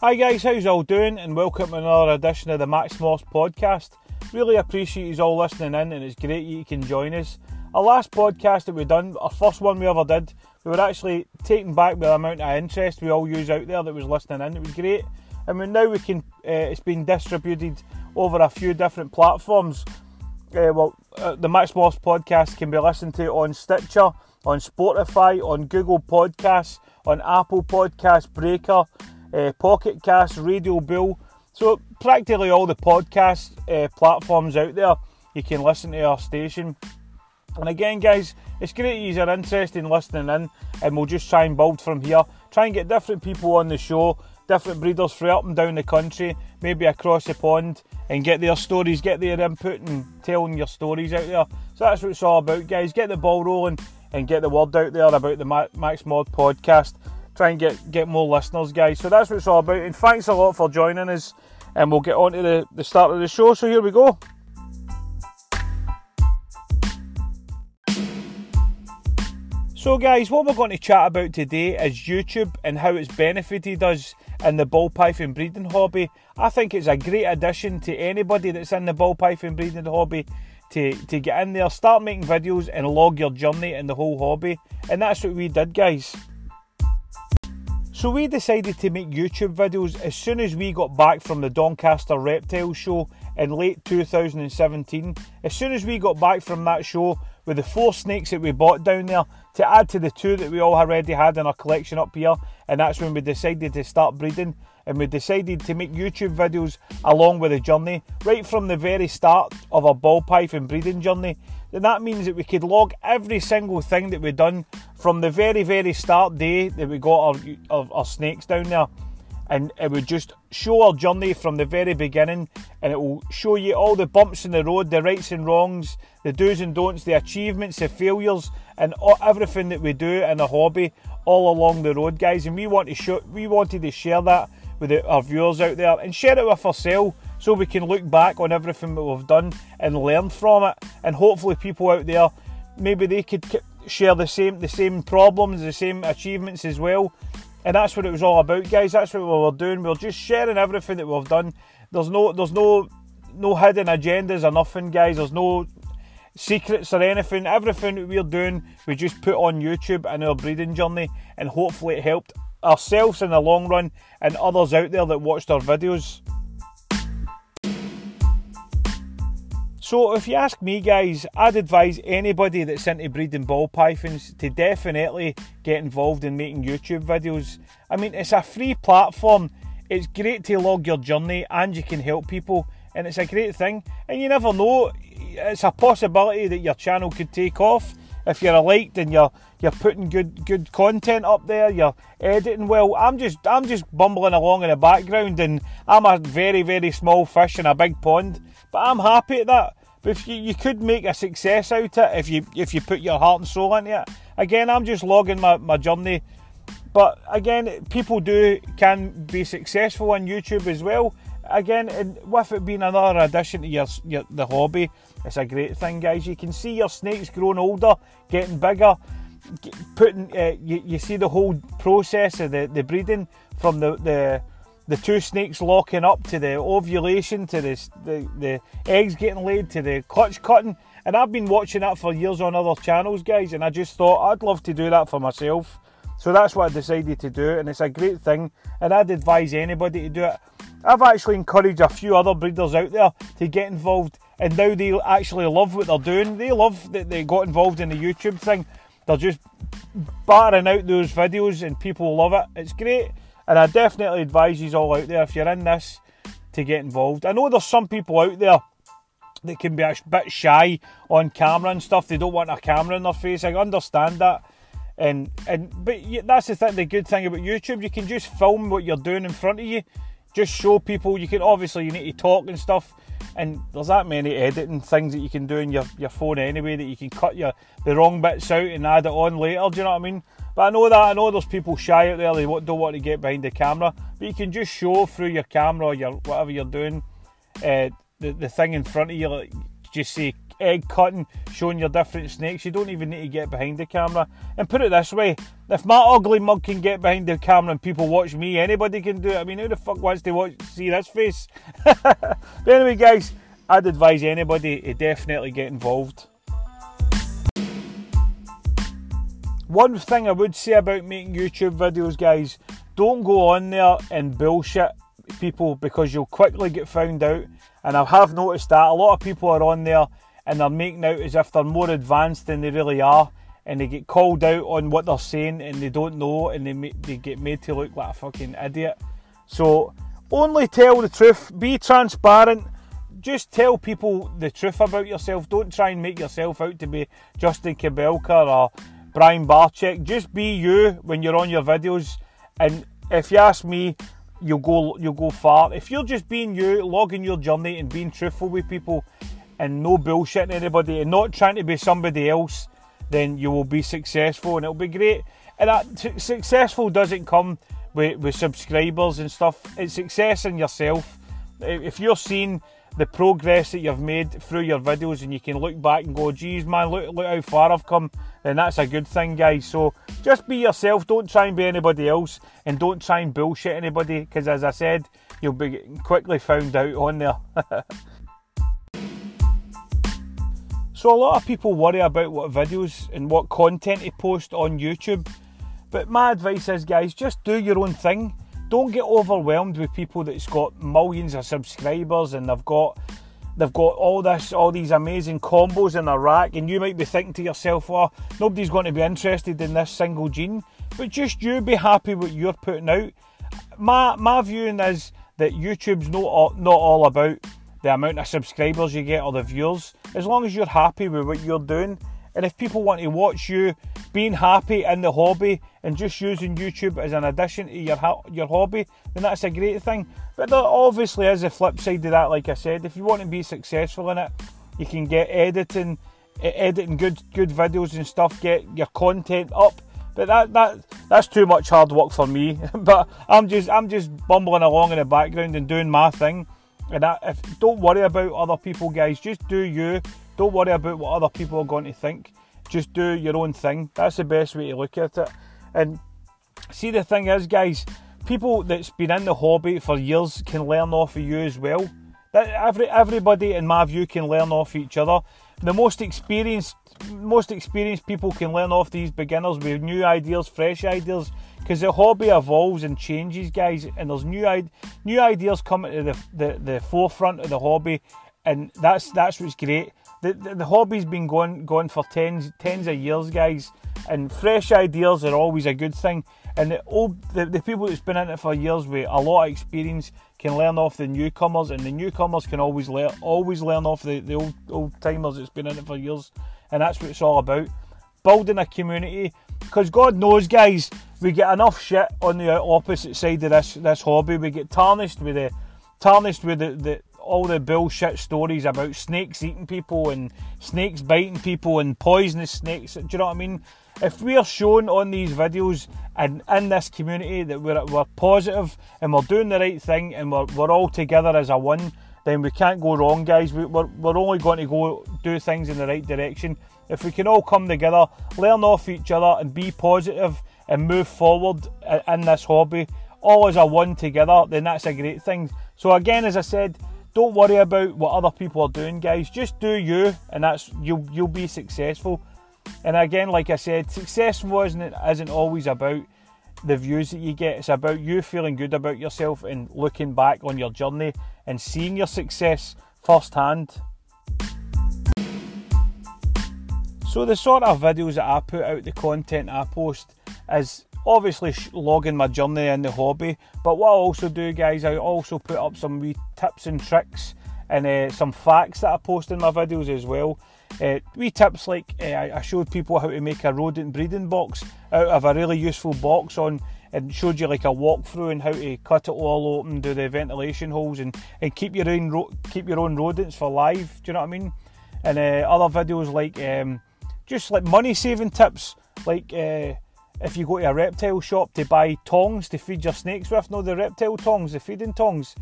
Hi guys, how's all doing? And welcome to another edition of the Max Morphs podcast. Really appreciate you all listening in, and it's great you can join us. Our last podcast that we done, our first one we ever did, we were actually taken back with the amount of interest we all use out there that was listening in. It was great, and we, now we can. Uh, it's been distributed over a few different platforms. Uh, well, uh, the Max Moss podcast can be listened to on Stitcher, on Spotify, on Google Podcasts, on Apple Podcasts, Breaker, uh, Pocket Cast, Radio Bill. So practically all the podcast uh, platforms out there, you can listen to our station. And again, guys, it's great you are interested in listening in, and we'll just try and build from here. Try and get different people on the show, different breeders from up and down the country, maybe across the pond, and get their stories, get their input, and telling your stories out there. So that's what it's all about, guys. Get the ball rolling and get the word out there about the Max Mod podcast. Try and get, get more listeners, guys. So that's what it's all about. And thanks a lot for joining us. And we'll get on to the, the start of the show. So here we go. So, guys, what we're going to chat about today is YouTube and how it's benefited us in the ball python breeding hobby. I think it's a great addition to anybody that's in the ball python breeding hobby to, to get in there, start making videos, and log your journey in the whole hobby. And that's what we did, guys. So we decided to make YouTube videos as soon as we got back from the Doncaster Reptile Show in late 2017. As soon as we got back from that show with the four snakes that we bought down there to add to the two that we all already had in our collection up here, and that's when we decided to start breeding and we decided to make YouTube videos along with the journey right from the very start of our ball python breeding journey. Then that means that we could log every single thing that we've done from the very, very start day that we got our, our, our snakes down there and it would just show our journey from the very beginning and it will show you all the bumps in the road, the rights and wrongs, the do's and don'ts, the achievements, the failures, and everything that we do in a hobby all along the road, guys. And we want to show, we wanted to share that with our viewers out there and share it with ourselves so we can look back on everything that we've done and learn from it. And hopefully, people out there maybe they could share the same the same problems, the same achievements as well. And that's what it was all about, guys. That's what we were doing. We are just sharing everything that we've done. There's no there's no no hidden agendas or nothing, guys. There's no secrets or anything. Everything that we're doing, we just put on YouTube and our breeding journey, and hopefully it helped ourselves in the long run and others out there that watched our videos. So, if you ask me, guys, I'd advise anybody that's into breeding ball pythons to definitely get involved in making YouTube videos. I mean, it's a free platform, it's great to log your journey, and you can help people, and it's a great thing. And you never know, it's a possibility that your channel could take off if you're liked and you're you're putting good good content up there, you're editing well. I'm just I'm just bumbling along in the background and I'm a very, very small fish in a big pond. But I'm happy at that. But if you, you could make a success out of it if you if you put your heart and soul into it. Again, I'm just logging my, my journey. But again, people do can be successful on YouTube as well. Again, and with it being another addition to your, your the hobby, it's a great thing, guys. You can see your snakes growing older, getting bigger, putting. Uh, you, you see the whole process of the, the breeding from the, the the two snakes locking up to the ovulation to the, the, the eggs getting laid to the clutch cutting. And I've been watching that for years on other channels, guys, and I just thought I'd love to do that for myself. So that's what I decided to do, and it's a great thing, and I'd advise anybody to do it. I've actually encouraged a few other breeders out there to get involved, and now they actually love what they're doing. They love that they got involved in the YouTube thing. They're just battering out those videos, and people love it. It's great. And I definitely advise you all out there if you're in this to get involved. I know there's some people out there that can be a bit shy on camera and stuff. They don't want a camera in their face. I understand that. And and but that's the thing. The good thing about YouTube, you can just film what you're doing in front of you. Just show people. You can obviously you need to talk and stuff. And there's that many editing things that you can do in your, your phone anyway that you can cut your the wrong bits out and add it on later. Do you know what I mean? But I know that I know there's people shy out there. They don't want to get behind the camera, but you can just show through your camera or your whatever you're doing, uh, the the thing in front of you. Like, just say egg cutting, showing your different snakes. You don't even need to get behind the camera. And put it this way, if my ugly mug can get behind the camera and people watch me, anybody can do it. I mean, who the fuck wants to watch see this face? but anyway, guys, I'd advise anybody to definitely get involved. One thing I would say about making YouTube videos, guys, don't go on there and bullshit people because you'll quickly get found out. And I have noticed that a lot of people are on there and they're making out as if they're more advanced than they really are, and they get called out on what they're saying and they don't know, and they they get made to look like a fucking idiot. So only tell the truth, be transparent. Just tell people the truth about yourself. Don't try and make yourself out to be Justin Kobylka or Brian Barczyk. Just be you when you're on your videos. And if you ask me, you'll go you'll go far. If you're just being you, logging your journey and being truthful with people and no bullshitting anybody and not trying to be somebody else, then you will be successful and it'll be great. And that successful doesn't come with, with subscribers and stuff. It's success in yourself. If you're seeing the progress that you've made through your videos and you can look back and go, geez man, look, look how far I've come, then that's a good thing, guys. So just be yourself, don't try and be anybody else, and don't try and bullshit anybody, because as I said, you'll be quickly found out on there. so a lot of people worry about what videos and what content to post on YouTube, but my advice is, guys, just do your own thing don't get overwhelmed with people that's got millions of subscribers and they've got they've got all this all these amazing combos in their rack and you might be thinking to yourself well nobody's going to be interested in this single gene but just you be happy with what you're putting out. My my viewing is that youtube's not not all about the amount of subscribers you get or the viewers. As long as you're happy with what you're doing and if people want to watch you being happy in the hobby and just using YouTube as an addition to your your hobby, then that's a great thing. But there obviously is a flip side to that. Like I said, if you want to be successful in it, you can get editing, editing good good videos and stuff, get your content up. But that that that's too much hard work for me. but I'm just I'm just bumbling along in the background and doing my thing. And if, don't worry about other people, guys. Just do you. Don't worry about what other people are going to think. Just do your own thing. That's the best way to look at it. And see, the thing is, guys, people that's been in the hobby for years can learn off of you as well. That every everybody, in my view, can learn off each other. The most experienced, most experienced people can learn off these beginners with new ideas, fresh ideas, because the hobby evolves and changes, guys. And there's new new ideas coming to the, the, the forefront of the hobby, and that's that's what's great the, the, the hobby's been going going for tens tens of years, guys, and fresh ideas are always a good thing. And the old the, the people that's been in it for years with a lot of experience can learn off the newcomers, and the newcomers can always learn always learn off the, the old old timers that's been in it for years, and that's what it's all about. Building a community, because God knows, guys, we get enough shit on the opposite side of this this hobby. We get tarnished with the tarnished with the, the all the bullshit stories about snakes eating people and snakes biting people and poisonous snakes. Do you know what I mean? If we are shown on these videos and in this community that we're, we're positive and we're doing the right thing and we're, we're all together as a one, then we can't go wrong, guys. We, we're, we're only going to go do things in the right direction. If we can all come together, learn off each other, and be positive and move forward in this hobby, all as a one together, then that's a great thing. So, again, as I said, don't worry about what other people are doing, guys. Just do you, and that's you'll you'll be successful. And again, like I said, success wasn't isn't always about the views that you get. It's about you feeling good about yourself and looking back on your journey and seeing your success firsthand. So the sort of videos that I put out, the content I post, is obviously logging my journey in the hobby. But what I also do, guys, I also put up some wee tips and tricks and uh, some facts that I post in my videos as well. Uh, wee tips like uh, I showed people how to make a rodent breeding box out of a really useful box on and showed you like a walkthrough and how to cut it all open, do the ventilation holes, and, and keep your own ro- keep your own rodents for live. Do you know what I mean? And uh, other videos like um, just like money saving tips, like uh, if you go to a reptile shop to buy tongs to feed your snakes with, no, the reptile tongs, the feeding tongs,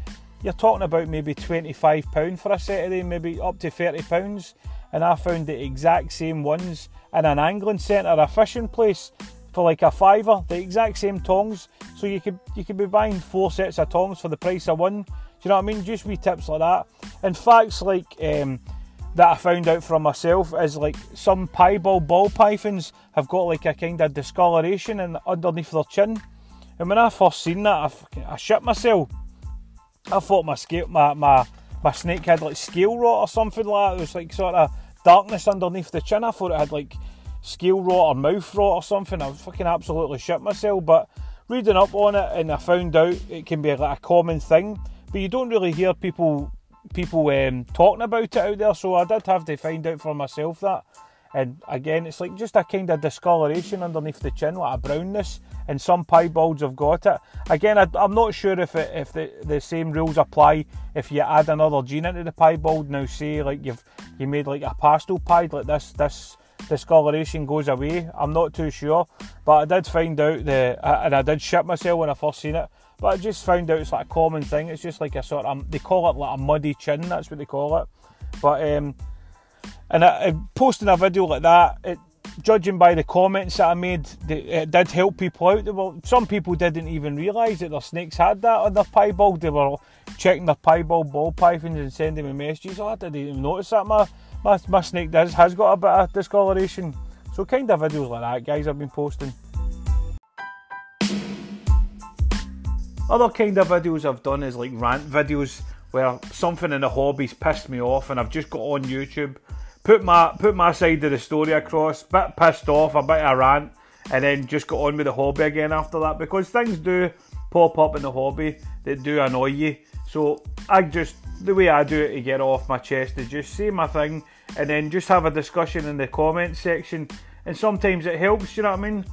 you're talking about maybe £25 for a set of them, maybe up to £30. And I found the exact same ones in an angling centre, a fishing place for like a fiver, the exact same tongs. So you could you could be buying four sets of tongs for the price of one. Do you know what I mean? Just wee tips like that. And facts like um, that I found out for myself is like some piebald ball pythons have got like a kind of discoloration in, underneath their chin. And when I first seen that, I, I shit myself. I thought my scale, my, my my snake had like scale rot or something like that. It was like sort of darkness underneath the chin. I thought it had like scale rot or mouth rot or something. I was fucking absolutely shit myself. But reading up on it and I found out it can be like a common thing, but you don't really hear people people um, talking about it out there. So I did have to find out for myself that. And again, it's like just a kind of discoloration underneath the chin, like a brownness, and some piebalds have got it. Again, I, am not sure if it, if the, the same rules apply if you add another gene into the piebald. Now, say like you've you made like a pastel pie, like this this discoloration goes away. I'm not too sure, but I did find out the and I did shit myself when I first seen it. But I just found out it's like a common thing. It's just like a sort of they call it like a muddy chin. That's what they call it. But um, and I, I, posting a video like that, it, judging by the comments that I made, it did help people out. Well, some people didn't even realise that their snakes had that on their piebald. They were checking their piebald ball pythons and sending me messages. Oh, I didn't even notice that my my, my snake does has got a bit of discoloration. So kind of videos like that, guys, I've been posting. Other kind of videos I've done is like rant videos where something in the hobby's pissed me off and I've just got on YouTube, put my put my side of the story across, bit pissed off, a bit of a rant, and then just got on with the hobby again after that because things do pop up in the hobby that do annoy you. So I just the way I do it to get off my chest is just say my thing and then just have a discussion in the comments section. And sometimes it helps, you know what I mean?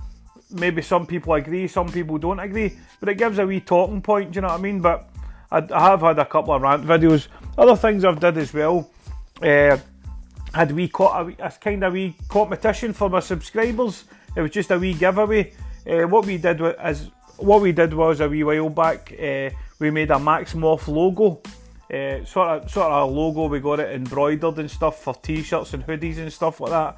maybe some people agree, some people don't agree, but it gives a wee talking point, you know what I mean? But I, I have had a couple of rant videos. Other things I've did as well. Uh, had we caught a, a kind of wee competition for my subscribers. It was just a wee giveaway. Uh, what we did was, what we did was a wee while back. Uh, we made a Max Morph logo. Uh, sort of sort of a logo. We got it embroidered and stuff for t-shirts and hoodies and stuff like that.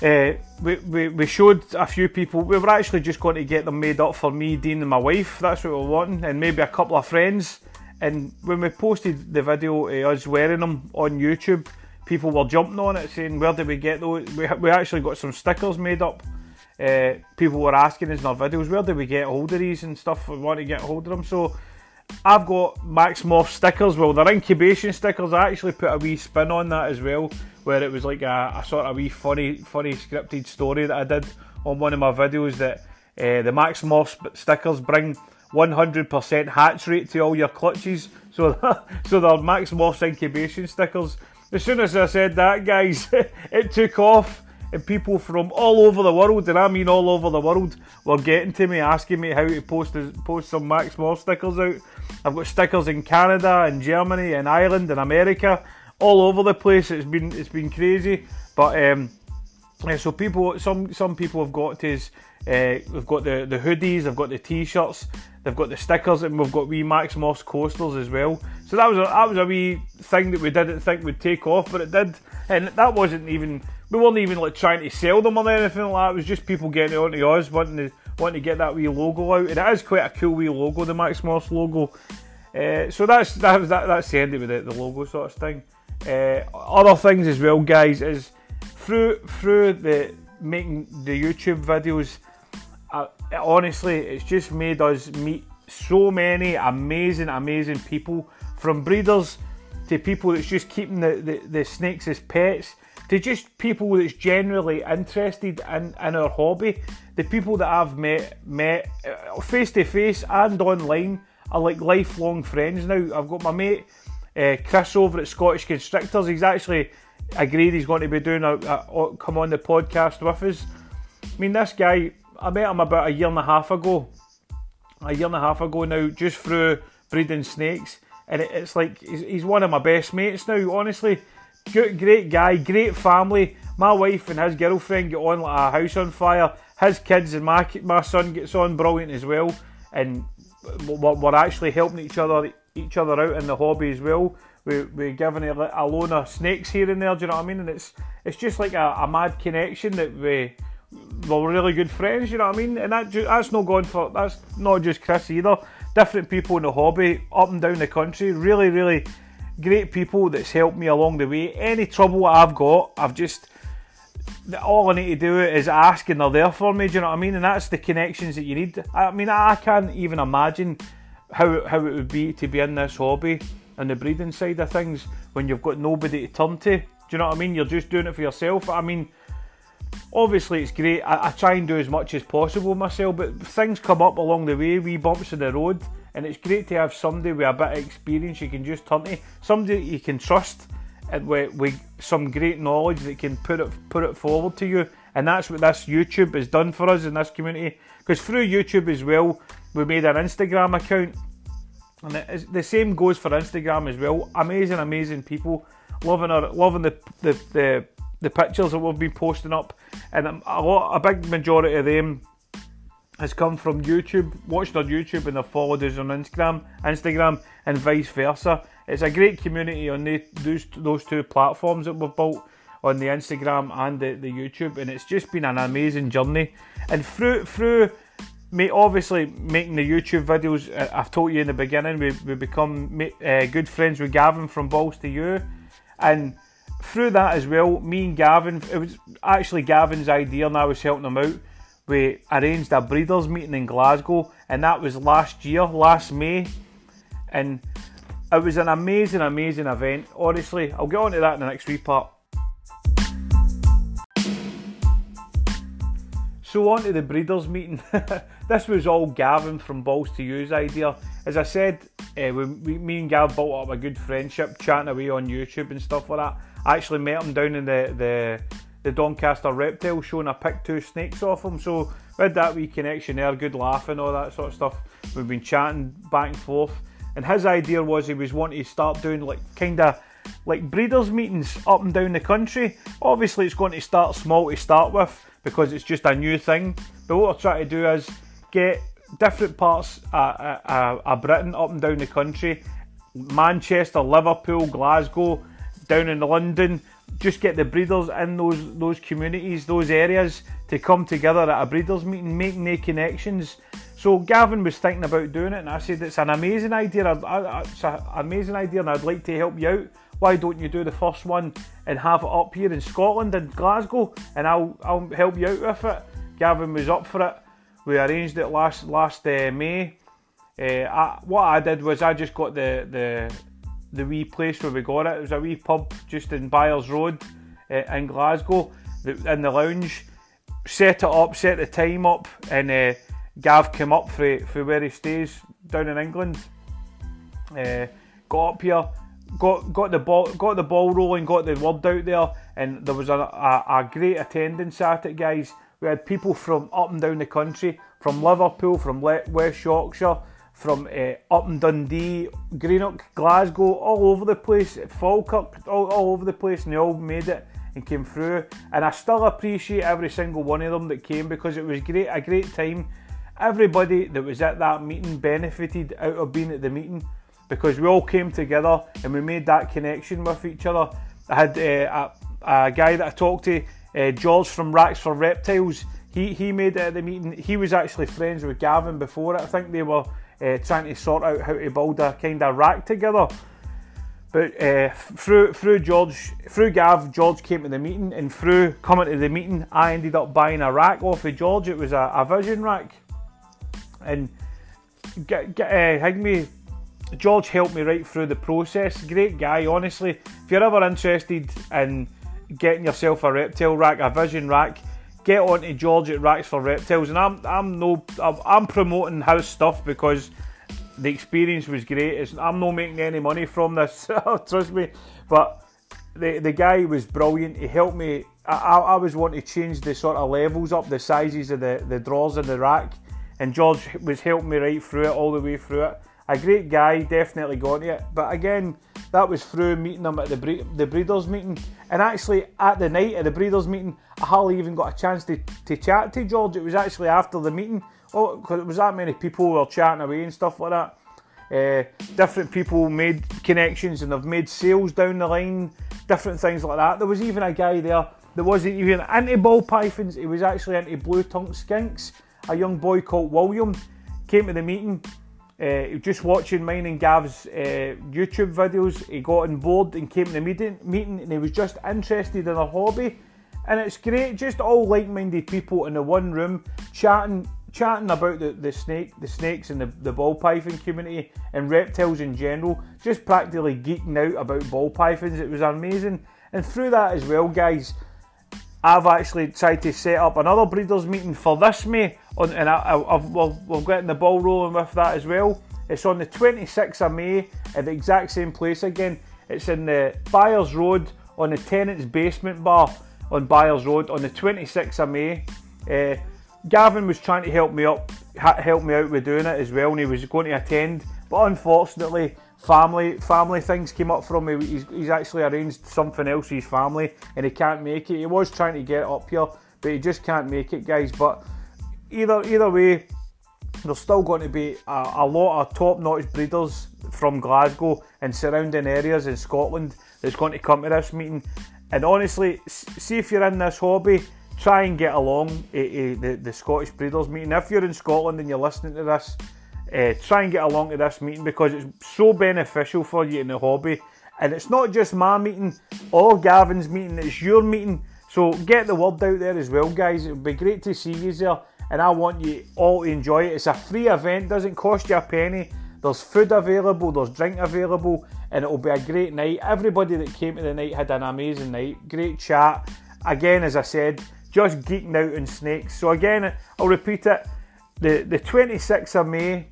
Uh, we, we, we showed a few people, we were actually just going to get them made up for me, Dean, and my wife. That's what we were wanting, and maybe a couple of friends. And when we posted the video of us wearing them on YouTube, people were jumping on it saying, Where did we get those? We, we actually got some stickers made up. Uh, people were asking us in our videos, Where did we get hold of these and stuff? We want to get hold of them. So I've got Max Morph stickers. Well, they're incubation stickers. I actually put a wee spin on that as well where it was like a, a sort of wee funny, funny scripted story that I did on one of my videos that uh, the Max Morphs stickers bring 100% hatch rate to all your clutches. So, so they're Max Morphs incubation stickers. As soon as I said that, guys, it took off. And people from all over the world, and I mean all over the world, were getting to me asking me how to post post some Max Morphs stickers out. I've got stickers in Canada, and Germany, and Ireland, and America all over the place. It's been it's been crazy, but um, yeah, so people some some people have got his. Uh, we've got the, the hoodies, they've got the t-shirts, they've got the stickers, and we've got wee Max Morphs coasters as well. So that was a, that was a wee thing that we didn't think would take off, but it did, and that wasn't even we weren't even like trying to sell them or anything like that. It was just people getting it onto us, wanting to wanting to get that wee logo out, and it is quite a cool wee logo, the Max Morphs logo. Uh, so that's that, that that's the end of it, the logo sort of thing. Uh, other things as well, guys, is through through the making the YouTube videos. Uh, honestly, it's just made us meet so many amazing, amazing people from breeders to people that's just keeping the, the, the snakes as pets to just people that's generally interested in, in our hobby. The people that I've met met face to face and online are like lifelong friends now. I've got my mate uh, Chris over at Scottish Constrictors, he's actually agreed he's going to be doing a, a, a, come on the podcast with us. I mean, this guy, I met him about a year and a half ago. A year and a half ago now, just through breeding snakes, and it, it's like he's, he's, one of my best mates now. Honestly, good, great guy, great family. My wife and his girlfriend get on like a house on fire. His kids and my my son gets on brilliant as well, and we're actually helping each other each other out in the hobby as well. we we giving a, a loan of snakes here and there. Do you know what I mean? And it's it's just like a, a mad connection that we we're really good friends. You know what I mean? And that that's not going for that's not just Chris either. Different people in the hobby up and down the country. Really, really great people that's helped me along the way. Any trouble I've got, I've just all I need to do is ask and they're there for me. Do you know what I mean? And that's the connections that you need. I mean, I can't even imagine how how it would be to be in this hobby and the breeding side of things when you've got nobody to turn to. Do you know what I mean? You're just doing it for yourself. I mean, obviously it's great. I, I try and do as much as possible myself, but things come up along the way, wee bumps in the road, and it's great to have somebody with a bit of experience you can just turn to, somebody you can trust, and with, with some great knowledge that can put it put it forward to you. And that's what this YouTube has done for us in this community. Because through YouTube as well, we made an Instagram account and the same goes for Instagram as well. Amazing, amazing people loving our loving the the, the the pictures that we've been posting up, and a lot, a big majority of them has come from YouTube, watched on YouTube, and they've followed us on Instagram, Instagram, and vice versa. It's a great community on the, those those two platforms that we've built on the Instagram and the, the YouTube, and it's just been an amazing journey. And through through mate, obviously making the YouTube videos, uh, I've told you in the beginning, we we become uh, good friends with Gavin from Balls to You, and through that as well, me and Gavin, it was actually Gavin's idea, and I was helping him out. We arranged a breeders meeting in Glasgow, and that was last year, last May, and it was an amazing, amazing event. Honestly, I'll get on to that in the next wee So on to the breeders meeting. this was all Gavin from Balls to You's idea. As I said, uh, we, we, me and Gav built up a good friendship, chatting away on YouTube and stuff like that. I actually met him down in the the, the Doncaster Reptile show and I picked two snakes off him. So we that wee connection there, good laughing, all that sort of stuff. We've been chatting back and forth. And his idea was he was wanting to start doing like kind of like breeders meetings up and down the country. Obviously, it's going to start small to start with because it's just a new thing. But what we're trying to do is get different parts of, Britain up and down the country Manchester, Liverpool, Glasgow, down in London. Just get the breeders in those those communities, those areas to come together at a breeders meeting, making their connections. So Gavin was thinking about doing it, and I said it's an amazing idea. It's an amazing idea, and I'd like to help you out why don't you do the first one and have it up here in Scotland in Glasgow and I'll I'll help you out with it. Gavin was up for it. We arranged it last last uh, May. Uh, I, what I did was I just got the the the wee place where we got it. It was a wee pub just in Byres Road uh, in Glasgow, in the lounge. Set it up, set the time up, and uh, Gav came up for, for where he stays down in England. Uh, got up here, got got the ball got the ball rolling, got the word out there, and there was a, a, a, great attendance at it, guys. We had people from up and down the country, from Liverpool, from West Yorkshire, from uh, up and Dundee, Greenock, Glasgow, all over the place, Falkirk, all, all over the place, and they all made it and came through. And I still appreciate every single one of them that came because it was great, a great time. Everybody that was at that meeting benefited out of being at the meeting because we all came together and we made that connection with each other. I had uh, a, a, guy that I talked to, uh, George from Racks for Reptiles. He he made it at the meeting. He was actually friends with Gavin before it. I think they were uh, trying to sort out how to build a kind of rack together. But uh, through through George, through Gav, George came to the meeting, and through coming to the meeting, I ended up buying a rack off of George. It was a, a Vision rack, and get, get, uh, Higme George helped me right through the process. Great guy, honestly. If you're ever interested in getting yourself a reptile rack, a vision rack, get on to George at Racks for Reptiles. And I'm I'm no I'm promoting his stuff because the experience was great. It's, I'm not making any money from this, oh, trust me. But the the guy was brilliant. He helped me. I, I was wanting to change the sort of levels up, the sizes of the, the drawers in the rack, and George was helping me right through it, all the way through it a great guy, definitely got it. But again, that was through meeting him at the bre- the breeders meeting, and actually at the night of the breeders meeting, I hardly even got a chance to, to chat to George. It was actually after the meeting. Oh, because it was that many people were chatting away and stuff like that. Uh, different people made connections and have made sales down the line, different things like that. There was even a guy there that wasn't even into ball pythons, he was actually into blue tongue skinks. A young boy called William came to the meeting. Uh, just watching mine and Gav's uh, YouTube videos, he got on board and came to the meeting, meeting and he was just interested in a hobby. And it's great, just all like-minded people in the one room chatting chatting about the, the snake, the snakes and the, the ball python community and reptiles in general, just practically geeking out about ball pythons. It was amazing. And through that as well, guys, I've actually tried to set up another breeders meeting for this May, on, and I, have we're, we're getting the ball rolling with that as well. It's on the 26th of May at the exact same place again. It's in the Byres Road on the Tennent's basement bar on Byres Road on the 26th of May. Uh, Gavin was trying to help me up, help me out with doing it as well, and he was going to attend, but unfortunately, family family things came up from me. He's, he's actually arranged something else for his family, and he can't make it. He was trying to get up here, but he just can't make it, guys. But either either way, there's still going to be a, a lot of top-notch breeders from Glasgow and surrounding areas in Scotland that's going to come to this meeting. And honestly, see if you're in this hobby try and get along at, at the, the Scottish Breeders meeting. If you're in Scotland and you're listening to this, uh, try and get along to this meeting because it's so beneficial for you in the hobby. And it's not just my meeting or Gavin's meeting, it's your meeting. So get the word out there as well, guys. It would be great to see you there. And I want you all to enjoy it. It's a free event, doesn't cost you a penny. There's food available, there's drink available, and it'll be a great night. Everybody that came to the night had an amazing night. Great chat. Again, as I said, just geeking out on snakes. So again, I'll repeat it: the the 26th of May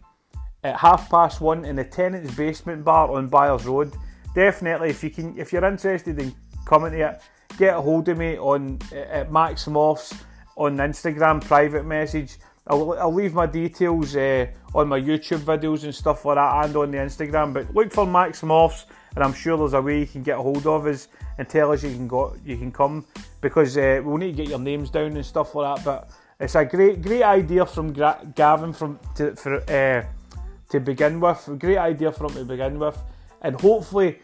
at half past one in the Tennent's basement bar on Byres Road. Definitely, if you can, if you're interested in coming to it, get a hold of me on at Max Morphs on Instagram private message. I'll, I'll leave my details uh, on my YouTube videos and stuff like that and on the Instagram. But look for Max Morphs, and I'm sure there's a way you can get a hold of us and tell us you can go, you can come because uh, we'll need to get your names down and stuff like that. But it's a great great idea from Gra- Gavin from to for uh, to begin with. Great idea from to begin with, and hopefully.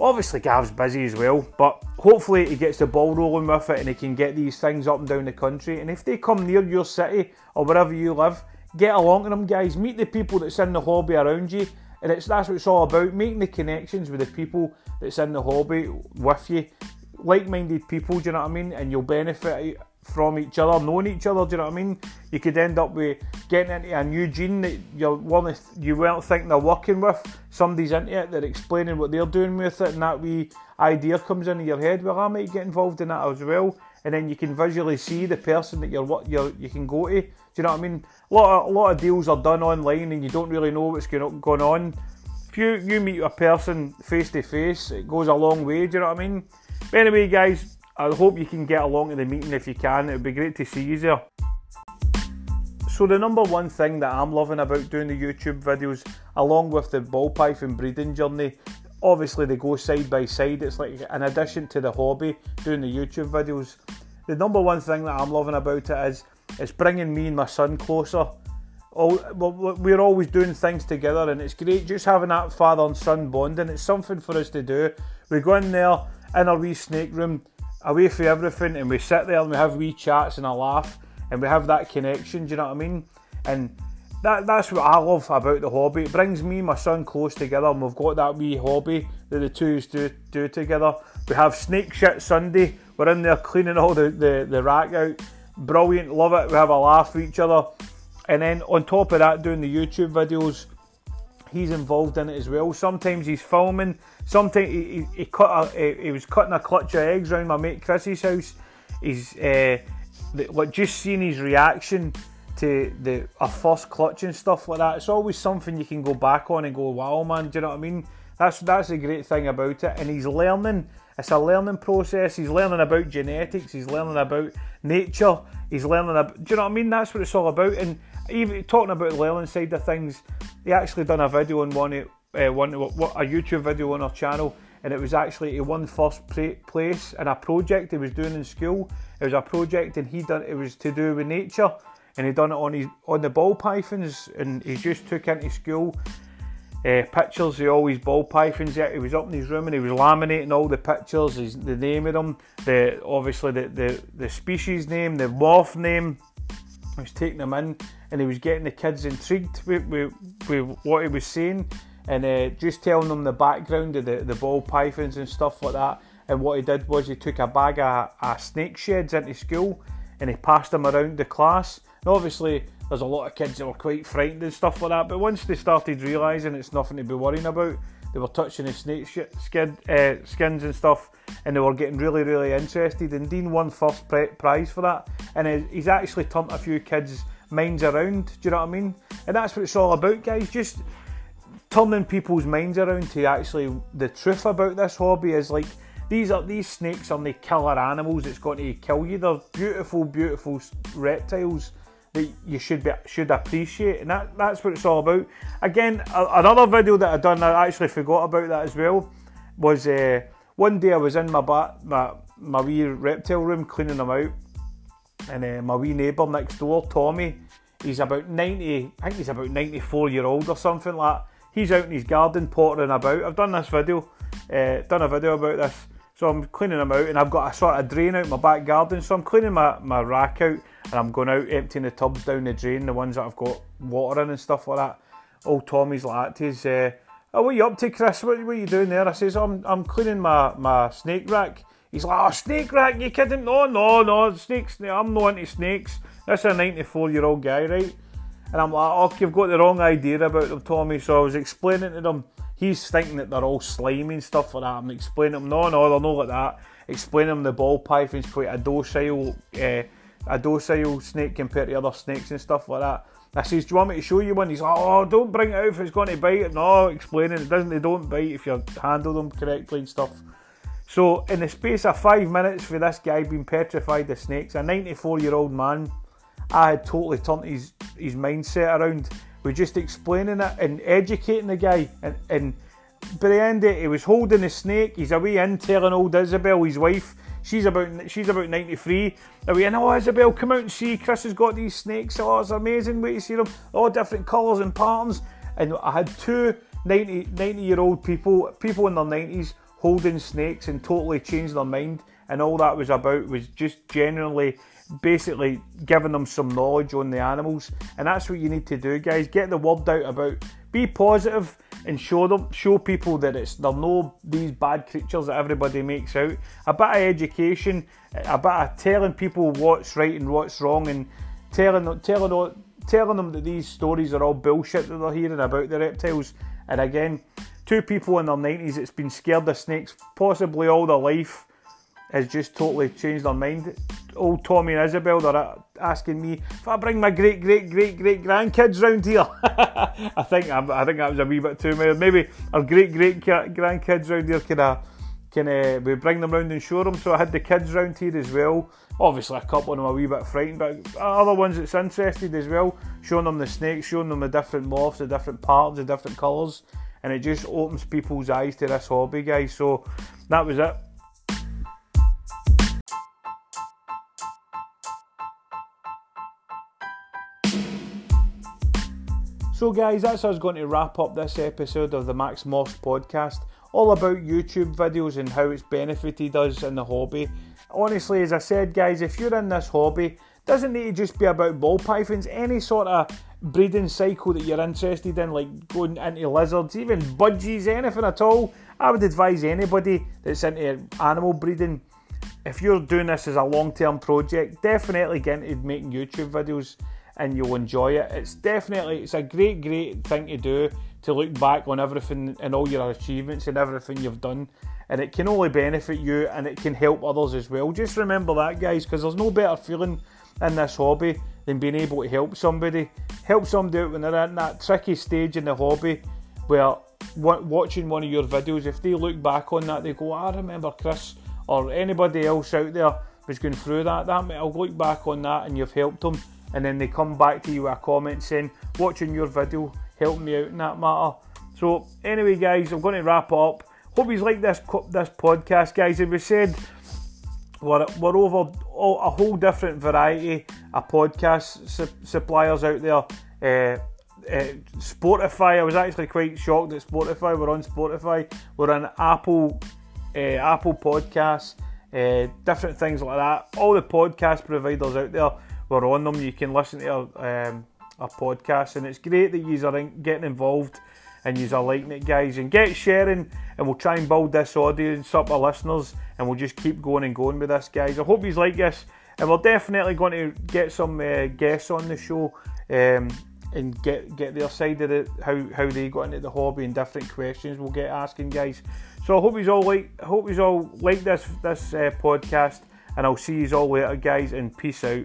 Obviously, Gav's busy as well, but hopefully he gets the ball rolling with it and he can get these things up and down the country. And if they come near your city or wherever you live, get along to them, guys. Meet the people that's in the hobby around you, and it's that's what it's all about: making the connections with the people that's in the hobby with you like-minded people, do you know what I mean? And you'll benefit from each other, knowing each other, do you know what I mean? You could end up with getting into a new gene that you're one you weren't thinking they're working with. Somebody's into it, they're explaining what they're doing with it, and that wee idea comes into your head. Well, I might get involved in that as well, and then you can visually see the person that you're what you're you can go to. Do you know what I mean? A lot of, a lot of deals are done online, and you don't really know what's going going on. If you you meet a person face to face, it goes a long way. Do you know what I mean? But anyway, guys, I hope you can get along to the meeting if you can. It would be great to see you there. So the number one thing that I'm loving about doing the YouTube videos, along with the ball python breeding journey, obviously they go side by side. It's like an addition to the hobby doing the YouTube videos. The number one thing that I'm loving about it is it's bringing me and my son closer. All, we're always doing things together, and it's great just having that father and son bonding. It's something for us to do. We go in there in our wee snake room, away from everything, and we sit there and we have wee chats and a laugh, and we have that connection. Do you know what I mean? And that that's what I love about the hobby. It brings me and my son close together, and we've got that wee hobby that the two do do together. We have Snake Shit Sunday. We're in there cleaning all the, the, the rack out. Brilliant, love it. We have a laugh with each other. And then on top of that, doing the YouTube videos, he's involved in it as well. Sometimes he's filming. Sometimes he, he, he cut a, he, he, was cutting a clutch of eggs around my mate Chris's house. He's uh, like just seeing his reaction to the a first clutch and stuff like that. It's always something you can go back on and go, wow, man. Do you know what I mean? That's that's a great thing about it. And he's learning. It's a learning process. He's learning about genetics. He's learning about nature. He's learning about. Do you know what I mean? That's what it's all about. And even talking about the learning side of things, he actually done a video on one, uh, one a YouTube video on our channel, and it was actually he won first place in a project he was doing in school. It was a project, and he done it was to do with nature, and he done it on his on the ball pythons, and he just took into school. uh, pictures of all his ball pythons. He was up in his room and he was laminating all the pictures, his, the name of them, the obviously the, the, the species name, the morph name. He was taking them in and he was getting the kids intrigued with, with, with what he was saying and uh, just telling them the background of the, the ball pythons and stuff like that. And what he did was he took a bag of, of snake sheds into school and he passed them around the class. And obviously, there's a lot of kids that were quite frightened and stuff like that. But once they started realising it's nothing to be worrying about, they were touching his snake skin, uh, skins and stuff, and they were getting really, really interested. And Dean won first prize for that, and he's actually turned a few kids' minds around. Do you know what I mean? And that's what it's all about, guys. Just turning people's minds around to actually the truth about this hobby is like these are these snakes are the killer animals It's going to kill you. They're beautiful, beautiful reptiles that you should be should appreciate, and that, that's what it's all about. Again, a, another video that I done, I actually forgot about that as well, was uh, one day I was in my ba- my my wee reptile room cleaning them out, and uh, my wee neighbour next door, Tommy, he's about ninety, I think he's about ninety four year old or something like. that. He's out in his garden pottering about. I've done this video, uh, done a video about this. So I'm cleaning them out, and I've got a sort of drain out my back garden. So I'm cleaning my, my rack out and I'm going out emptying the tubs down the drain, the ones that I've got water in and stuff like that. Old Tommy's like that. uh, oh, what are you up to, Chris? What, what are you doing there? I says, I'm, I'm cleaning my, my snake rack. He's like, oh, snake rack, you kidding? No, no, no, snakes, I'm not into snakes. That's a 94 year old guy, right? And I'm like, oh, you've got the wrong idea about them, Tommy. So I was explaining to them, he's thinking that they're all slimy and stuff like that. I'm explaining to him, no, no, they're not like that. Explaining to him the ball python's quite a docile uh, a docile snake compared to other snakes and stuff like that. I says, Do you want me to show you one? He's like, Oh, don't bring it out if it's going to bite. No, explaining it doesn't, they don't bite if you handle them correctly and stuff. So, in the space of five minutes for this guy being petrified of snakes, a 94 year old man, I had totally turned his, his mindset around with just explaining it and educating the guy. And, and by the end, it, he was holding the snake. He's away in telling old Isabel, his wife, She's about she's about 93. Are we in? Oh, Isabel, come out and see. Chris has got these snakes. Oh, it's amazing. Wait to see them. All different colours and patterns. And I had two 90, 90 year old people, people in their 90s, holding snakes and totally changed their mind. And all that was about was just generally basically giving them some knowledge on the animals. And that's what you need to do, guys. Get the word out about be positive and show them, show people that it's they're no these bad creatures that everybody makes out. A bit of education, a bit of telling people what's right and what's wrong, and telling telling telling them that these stories are all bullshit that they're hearing about the reptiles. And again, two people in their nineties that's been scared of snakes possibly all their life has just totally changed their mind. Old Tommy and Isabel, they're asking me if I bring my great, great, great, great grandkids round here. I think I think that was a wee bit too many. Maybe our great, great grandkids round here can uh, can uh, we bring them round and show them. So I had the kids round here as well. Obviously, a couple of them are a wee bit frightened, but other ones that's interested as well, showing them the snakes, showing them the different morphs, the different parts, the different colours, and it just opens people's eyes to this hobby, guys. So that was it. So, guys, that's us going to wrap up this episode of the Max Morphs podcast, all about YouTube videos and how it's benefited us in the hobby. Honestly, as I said, guys, if you're in this hobby, doesn't need to just be about ball pythons, any sort of breeding cycle that you're interested in, like going into lizards, even budgies, anything at all. I would advise anybody that's into animal breeding, if you're doing this as a long term project, definitely get into making YouTube videos and you'll enjoy it. It's definitely it's a great, great thing to do to look back on everything and all your achievements and everything you've done. And it can only benefit you and it can help others as well. Just remember that, guys, because there's no better feeling in this hobby than being able to help somebody. Help somebody out when they're in that tricky stage in the hobby where watching one of your videos, if they look back on that, they go, I remember Chris or anybody else out there was going through that. That I'll look back on that and you've helped them and then they come back to you with a comment saying, watching your video helped me out in that matter. So anyway, guys, I'm going to wrap up. Hope you like this this podcast, guys. As we said, we're, we're over a whole different variety of podcast su- suppliers out there. Uh, uh, Spotify. I was actually quite shocked that Spotify. We're on Spotify. We're on Apple, uh, Apple Podcasts, uh, different things like that. All the podcast providers out there, we're on them. You can listen to a, um, our podcast, and it's great that you are getting involved and you are liking it, guys. And get sharing, and we'll try and build this audience up, our listeners, and we'll just keep going and going with this, guys. I hope you like this, and we're definitely going to get some uh, guests on the show. Um, and get get their side of it, how how they got into the hobby and different questions we'll get asking guys. So I hope you all like hope you all like this this uh, podcast, and I'll see you all later, guys, and peace out.